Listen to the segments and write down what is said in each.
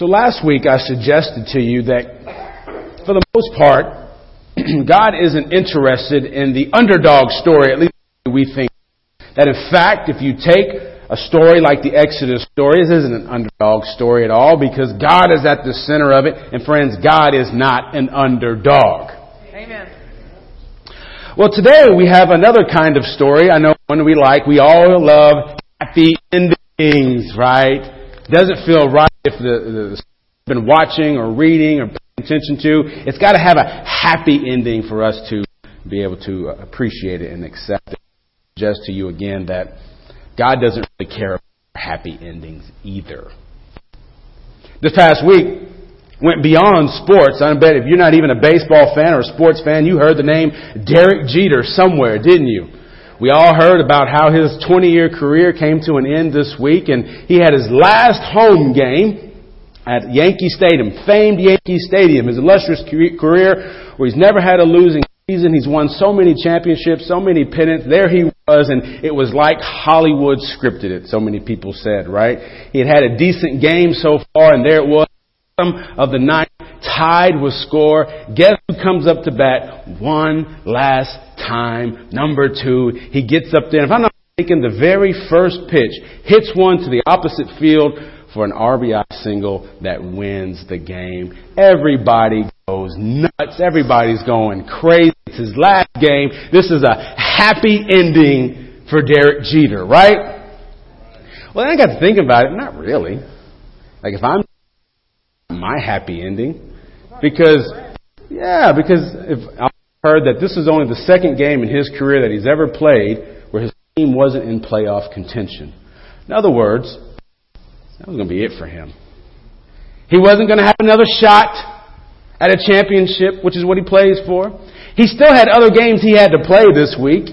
So last week I suggested to you that for the most part, God isn't interested in the underdog story, at least we think. That in fact, if you take a story like the Exodus story, this isn't an underdog story at all because God is at the center of it. And friends, God is not an underdog. Amen. Well, today we have another kind of story. I know one we like. We all love happy endings, right? Doesn't feel right if the, the been watching or reading or paying attention to. It's got to have a happy ending for us to be able to uh, appreciate it and accept it. Just to you again that God doesn't really care about happy endings either. This past week went beyond sports. I bet if you're not even a baseball fan or a sports fan, you heard the name Derek Jeter somewhere, didn't you? We all heard about how his 20 year career came to an end this week and he had his last home game at Yankee Stadium, famed Yankee Stadium, his illustrious career where he's never had a losing season. He's won so many championships, so many pennants. There he was and it was like Hollywood scripted it, so many people said, right? He had had a decent game so far and there it was of the ninth, tied with score. Guess who comes up to bat one last time? Number two. He gets up there. If I'm not mistaken, the very first pitch hits one to the opposite field for an RBI single that wins the game. Everybody goes nuts. Everybody's going crazy. It's his last game. This is a happy ending for Derek Jeter, right? Well, then I got to think about it. Not really. Like if I'm my happy ending. Because, yeah, because if I've heard that this is only the second game in his career that he's ever played where his team wasn't in playoff contention. In other words, that was going to be it for him. He wasn't going to have another shot at a championship, which is what he plays for. He still had other games he had to play this week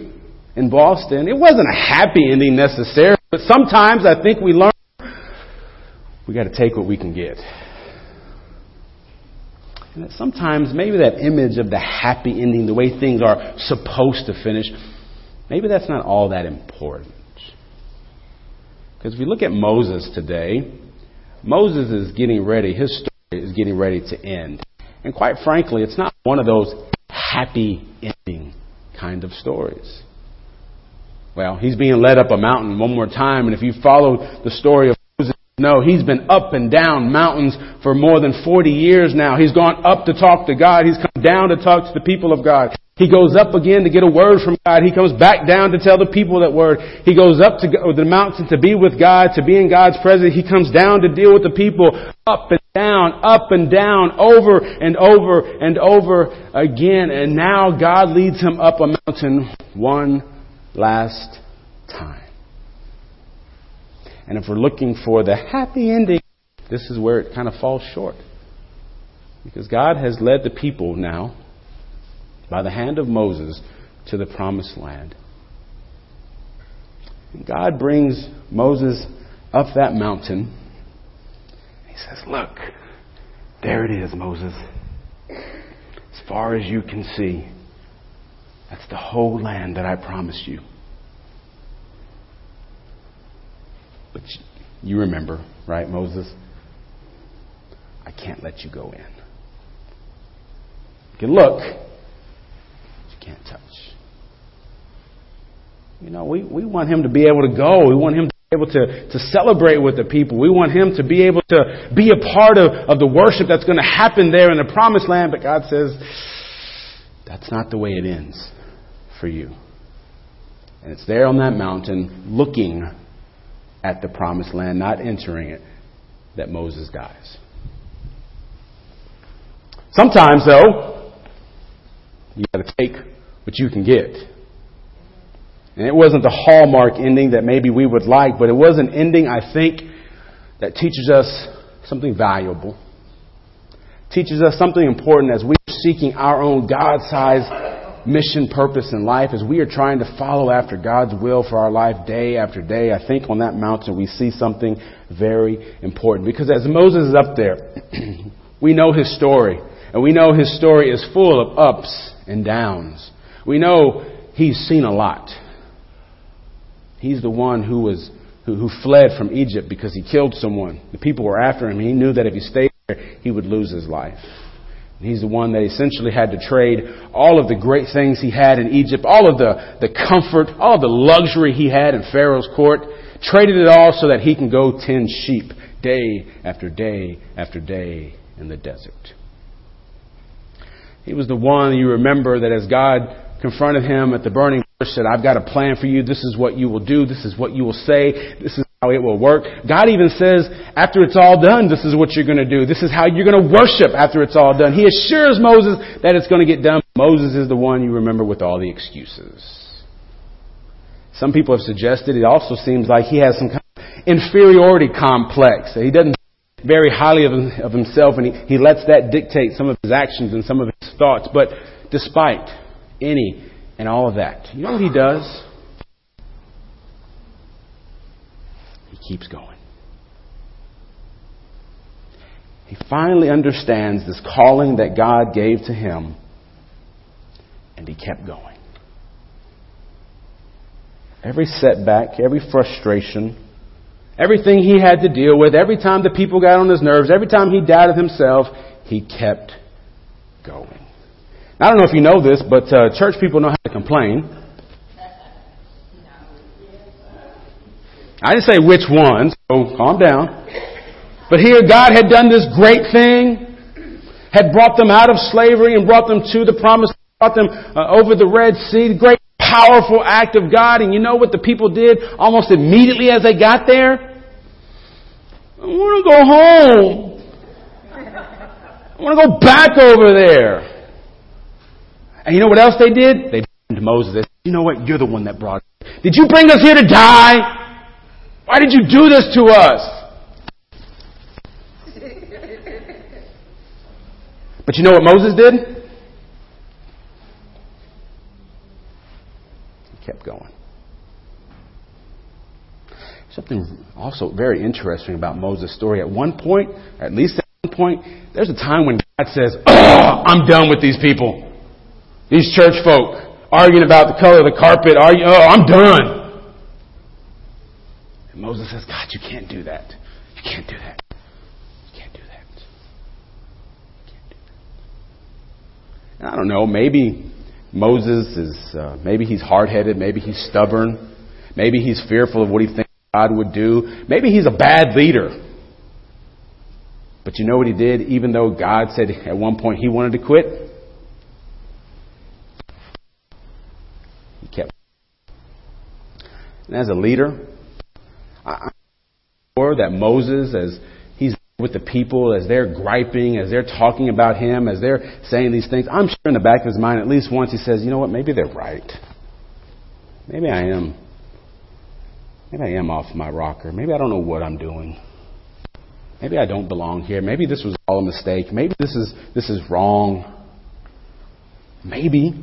in Boston. It wasn't a happy ending necessarily, but sometimes I think we learn we got to take what we can get. And that sometimes maybe that image of the happy ending, the way things are supposed to finish, maybe that's not all that important. Because if we look at Moses today, Moses is getting ready, his story is getting ready to end. And quite frankly, it's not one of those happy ending kind of stories. Well, he's being led up a mountain one more time, and if you follow the story of no, he's been up and down mountains for more than 40 years now. He's gone up to talk to God. He's come down to talk to the people of God. He goes up again to get a word from God. He comes back down to tell the people that word. He goes up to the mountain to be with God, to be in God's presence. He comes down to deal with the people up and down, up and down, over and over and over again. And now God leads him up a mountain one last time. And if we're looking for the happy ending, this is where it kind of falls short. Because God has led the people now, by the hand of Moses, to the promised land. And God brings Moses up that mountain. He says, Look, there it is, Moses. As far as you can see, that's the whole land that I promised you. But you remember, right, Moses? I can't let you go in. You can look, but you can't touch. You know, we, we want him to be able to go. We want him to be able to, to celebrate with the people. We want him to be able to be a part of, of the worship that's going to happen there in the promised land. But God says, that's not the way it ends for you. And it's there on that mountain looking at the promised land, not entering it, that Moses dies. Sometimes, though, you got to take what you can get. And it wasn't the hallmark ending that maybe we would like, but it was an ending, I think, that teaches us something valuable. Teaches us something important as we're seeking our own God sized mission, purpose in life, as we are trying to follow after God's will for our life day after day, I think on that mountain we see something very important. Because as Moses is up there, we know his story. And we know his story is full of ups and downs. We know he's seen a lot. He's the one who was who, who fled from Egypt because he killed someone. The people were after him. He knew that if he stayed there, he would lose his life. He's the one that essentially had to trade all of the great things he had in Egypt, all of the, the comfort, all of the luxury he had in Pharaoh's court, traded it all so that he can go tend sheep day after day after day in the desert. He was the one you remember that as God confronted him at the burning bush said, I've got a plan for you. This is what you will do. This is what you will say. This is how it will work. God even says, after it's all done, this is what you're going to do. This is how you're going to worship after it's all done. He assures Moses that it's going to get done. Moses is the one you remember with all the excuses. Some people have suggested it also seems like he has some kind of inferiority complex. He doesn't very highly of, himself and he, he lets that dictate some of his actions and some of his thoughts. But despite any and all of that, you know what he does? He keeps going. He finally understands this calling that God gave to him, and he kept going. Every setback, every frustration, everything he had to deal with, every time the people got on his nerves, every time he doubted himself, he kept going. I don't know if you know this, but uh, church people know how to complain. I didn't say which ones, so calm down. But here God had done this great thing, had brought them out of slavery and brought them to the promise, brought them uh, over the Red Sea, the great powerful act of God. And you know what the people did almost immediately as they got there? I want to go home. I want to go back over there. And you know what else they did? They to Moses. You know what? You're the one that brought us. Did you bring us here to die? Why did you do this to us? But you know what Moses did? He kept going. Something also very interesting about Moses' story. At one point, at least at one point, there's a time when God says, oh, I'm done with these people. These church folk arguing about the color of the carpet. Oh, I'm done. And says, God, you can't do that. You can't do that. You can't do that. You can't do that. And I don't know. Maybe Moses is. Uh, maybe he's hard-headed. Maybe he's stubborn. Maybe he's fearful of what he thinks God would do. Maybe he's a bad leader. But you know what he did? Even though God said at one point he wanted to quit, he kept. And as a leader, Sure that Moses, as he's with the people, as they're griping, as they're talking about him, as they're saying these things, I'm sure in the back of his mind, at least once, he says, you know what, maybe they're right. Maybe I am. Maybe I am off my rocker. Maybe I don't know what I'm doing. Maybe I don't belong here. Maybe this was all a mistake. Maybe this is this is wrong. Maybe.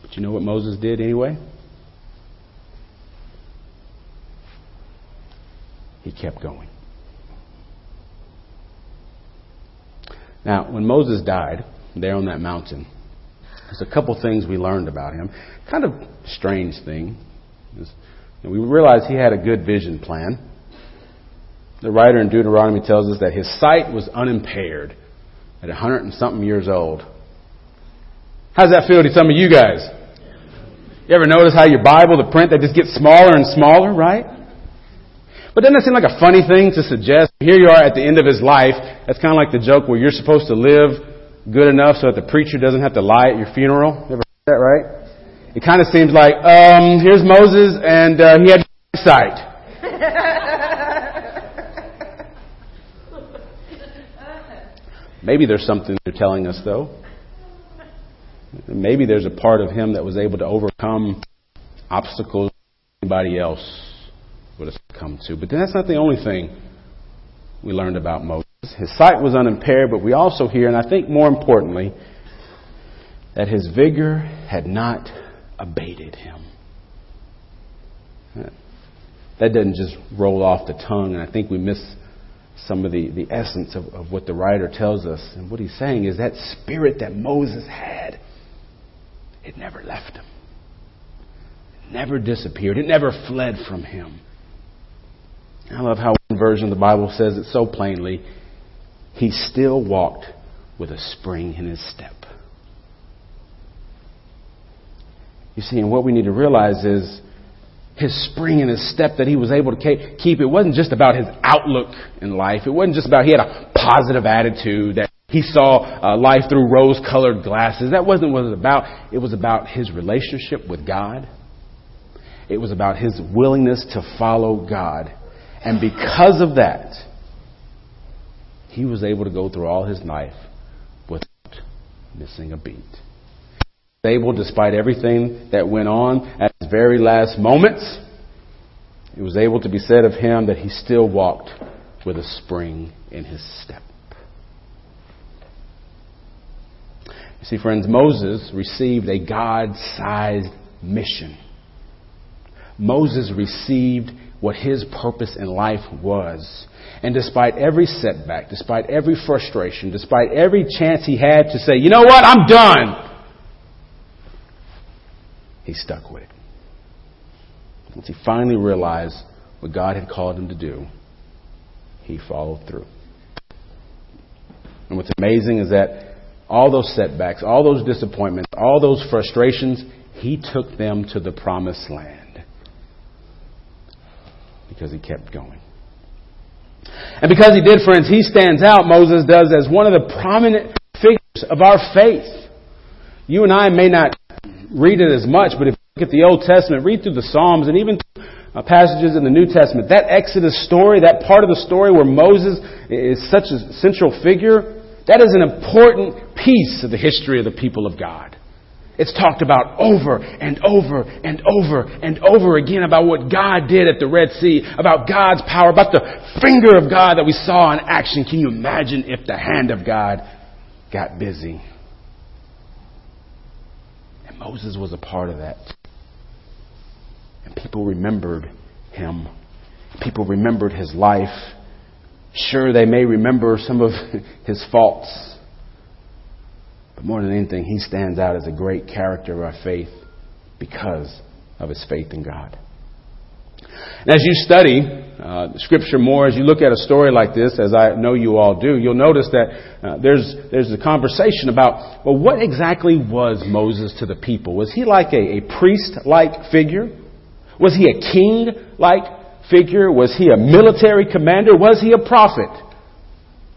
But you know what Moses did anyway? He kept going. Now, when Moses died there on that mountain, there's a couple things we learned about him. Kind of strange thing. We realized he had a good vision plan. The writer in Deuteronomy tells us that his sight was unimpaired at hundred and something years old. How's that feel to some of you guys? You ever notice how your Bible, the print, that just gets smaller and smaller, right? But doesn't that seem like a funny thing to suggest? Here you are at the end of his life. That's kind of like the joke where you're supposed to live good enough so that the preacher doesn't have to lie at your funeral. You ever heard that, right? It kind of seems like, um, here's Moses and uh, he had sight. Maybe there's something they're telling us though. Maybe there's a part of him that was able to overcome obstacles anybody else would have come to. But that's not the only thing we learned about Moses. His sight was unimpaired, but we also hear, and I think more importantly, that his vigor had not abated him. That doesn't just roll off the tongue, and I think we miss some of the, the essence of, of what the writer tells us. And what he's saying is that spirit that Moses had, it never left him. It never disappeared. It never fled from him. I love how one version of the Bible says it so plainly. He still walked with a spring in his step. You see, and what we need to realize is his spring in his step that he was able to keep. It wasn't just about his outlook in life. It wasn't just about he had a positive attitude that he saw uh, life through rose-colored glasses. That wasn't what it was about. It was about his relationship with God. It was about his willingness to follow God. And because of that, he was able to go through all his life without missing a beat able, despite everything that went on at his very last moments, it was able to be said of him that he still walked with a spring in his step. You see, friends, Moses received a God sized mission. Moses received what his purpose in life was. And despite every setback, despite every frustration, despite every chance he had to say, you know what, I'm done, he stuck with it. Once he finally realized what God had called him to do, he followed through. And what's amazing is that all those setbacks, all those disappointments, all those frustrations, he took them to the promised land because he kept going. And because he did, friends, he stands out, Moses does, as one of the prominent figures of our faith. You and I may not read it as much, but if you look at the Old Testament, read through the Psalms and even uh, passages in the New Testament, that Exodus story, that part of the story where Moses is such a central figure, that is an important piece of the history of the people of God. It's talked about over and over and over and over again about what God did at the Red Sea, about God's power, about the finger of God that we saw in action. Can you imagine if the hand of God got busy? And Moses was a part of that. And people remembered him. People remembered his life. Sure, they may remember some of his faults. But more than anything, he stands out as a great character of our faith because of his faith in God. And as you study uh, Scripture more, as you look at a story like this, as I know you all do, you'll notice that uh, there's there's a conversation about well, what exactly was Moses to the people? Was he like a, a priest-like figure? Was he a king-like figure? Was he a military commander? Was he a prophet?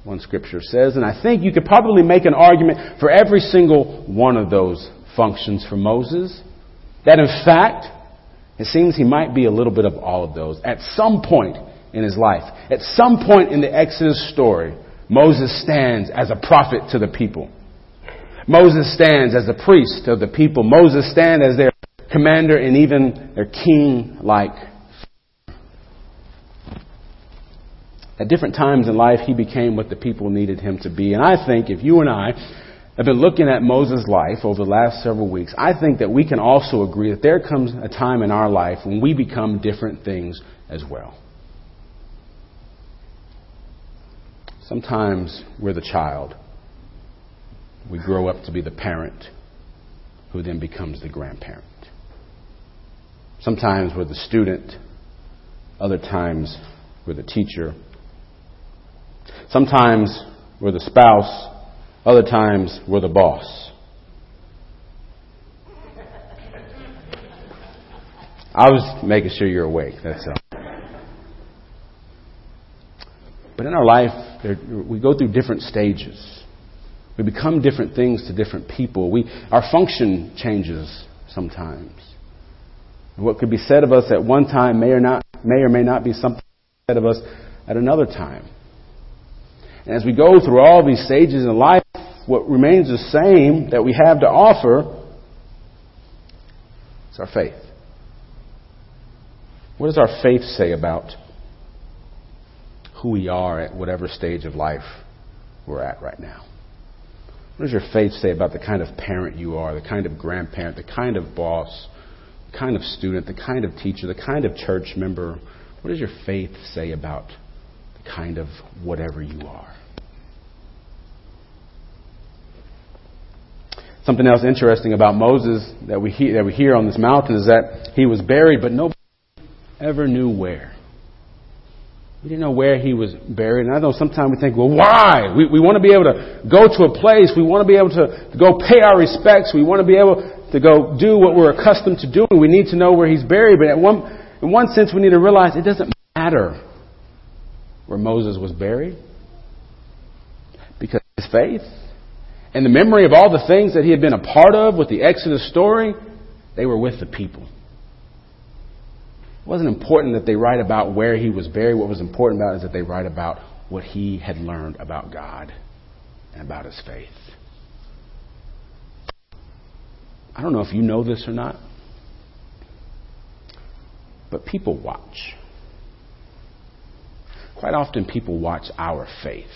One scripture says, and I think you could probably make an argument for every single one of those functions for Moses. That in fact, it seems he might be a little bit of all of those at some point in his life. At some point in the Exodus story, Moses stands as a prophet to the people. Moses stands as a priest of the people. Moses stands as their commander and even their king like. At different times in life, he became what the people needed him to be. And I think if you and I have been looking at Moses' life over the last several weeks, I think that we can also agree that there comes a time in our life when we become different things as well. Sometimes we're the child. We grow up to be the parent who then becomes the grandparent. Sometimes we're the student. Other times we're the teacher. Sometimes we're the spouse other times, we're the boss. I was making sure you're awake, that's all. But in our life, we go through different stages. We become different things to different people. We, our function changes sometimes. What could be said of us at one time may or, not, may or may not be something said of us at another time. And as we go through all these stages in life, what remains the same that we have to offer is our faith. What does our faith say about who we are at whatever stage of life we're at right now? What does your faith say about the kind of parent you are, the kind of grandparent, the kind of boss, the kind of student, the kind of teacher, the kind of church member? What does your faith say about kind of whatever you are? Something else interesting about Moses that we hear, that we hear on this mountain is that he was buried, but nobody ever knew where. We didn't know where he was buried. And I know sometimes we think, well, why? We, we want to be able to go to a place. We want to be able to, to go pay our respects. We want to be able to go do what we're accustomed to doing. We need to know where he's buried. But one, in one sense, we need to realize it doesn't matter where Moses was buried because his faith and the memory of all the things that he had been a part of with the Exodus story, they were with the people. It wasn't important that they write about where he was buried. What was important about is that they write about what he had learned about God and about his faith. I don't know if you know this or not, but people watch. Quite often, people watch our faith.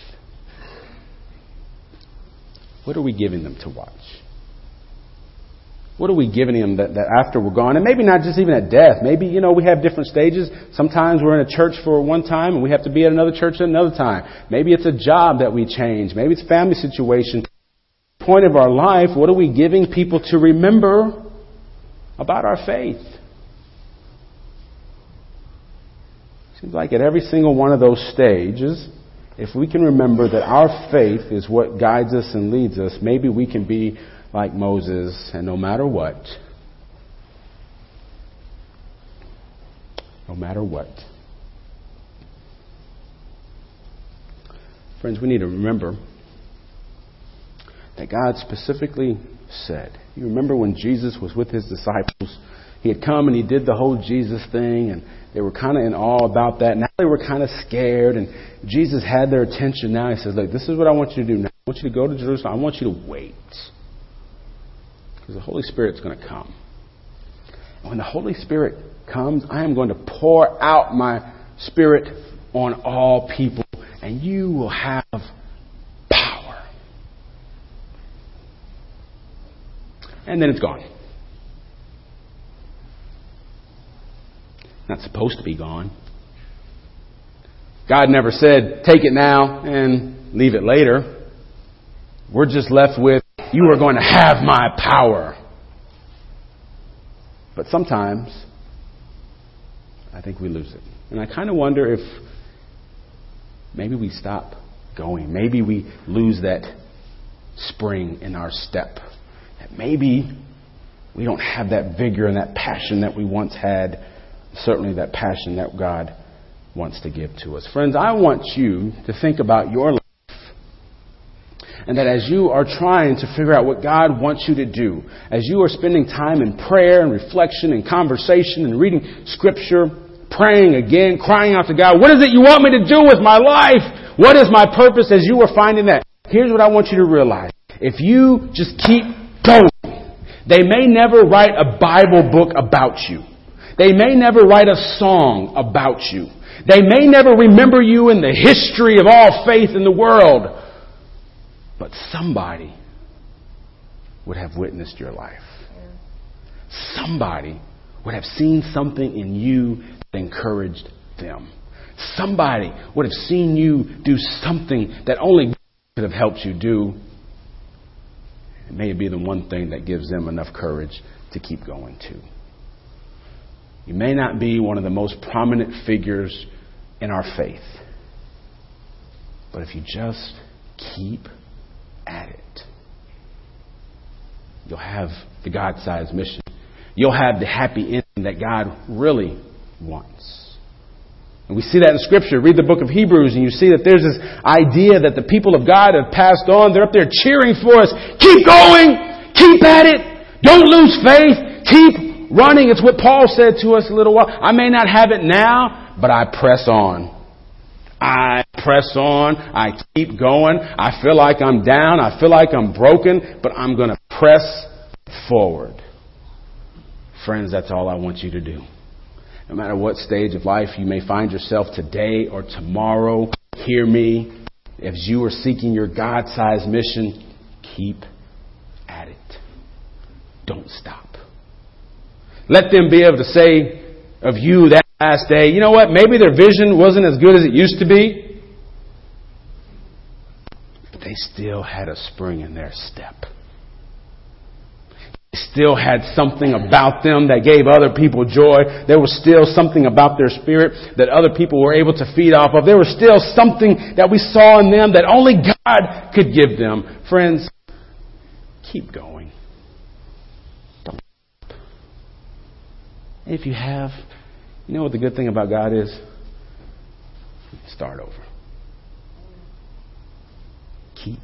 What are we giving them to watch? What are we giving them that, that after we're gone? And maybe not just even at death. Maybe, you know, we have different stages. Sometimes we're in a church for one time and we have to be at another church at another time. Maybe it's a job that we change. Maybe it's family situation. Point of our life, what are we giving people to remember about our faith? Seems like at every single one of those stages, if we can remember that our faith is what guides us and leads us, maybe we can be like Moses, and no matter what, no matter what. Friends, we need to remember that God specifically said. You remember when Jesus was with his disciples? He had come and he did the whole Jesus thing, and they were kind of in awe about that. Now they were kind of scared, and Jesus had their attention. Now he says, Look, this is what I want you to do. Now I want you to go to Jerusalem. I want you to wait. Because the Holy Spirit's going to come. And when the Holy Spirit comes, I am going to pour out my Spirit on all people, and you will have power. And then it's gone. Not supposed to be gone. God never said, take it now and leave it later. We're just left with, you are going to have my power. But sometimes, I think we lose it. And I kind of wonder if maybe we stop going. Maybe we lose that spring in our step. That maybe we don't have that vigor and that passion that we once had certainly that passion that God wants to give to us. Friends, I want you to think about your life. And that as you are trying to figure out what God wants you to do, as you are spending time in prayer and reflection and conversation and reading scripture, praying again, crying out to God, what is it you want me to do with my life? What is my purpose as you are finding that? Here's what I want you to realize. If you just keep going, they may never write a Bible book about you. They may never write a song about you. They may never remember you in the history of all faith in the world. But somebody would have witnessed your life. Somebody would have seen something in you that encouraged them. Somebody would have seen you do something that only could have helped you do. It may be the one thing that gives them enough courage to keep going too. You may not be one of the most prominent figures in our faith, but if you just keep at it, you'll have the God sized mission. You'll have the happy ending that God really wants. And we see that in Scripture. Read the book of Hebrews, and you see that there's this idea that the people of God have passed on. They're up there cheering for us. Keep going! Keep at it! Don't lose faith! Keep running. It's what Paul said to us a little while. I may not have it now, but I press on. I press on. I keep going. I feel like I'm down. I feel like I'm broken, but I'm going to press forward. Friends, that's all I want you to do. No matter what stage of life you may find yourself today or tomorrow, hear me. If you are seeking your God sized mission, keep at it. Don't stop. Let them be able to say of you that last day, you know what, maybe their vision wasn't as good as it used to be, but they still had a spring in their step. They still had something about them that gave other people joy. There was still something about their spirit that other people were able to feed off of. There was still something that we saw in them that only God could give them. Friends, keep going. Don't stop. If you have, you know what the good thing about God is? Start over. Keep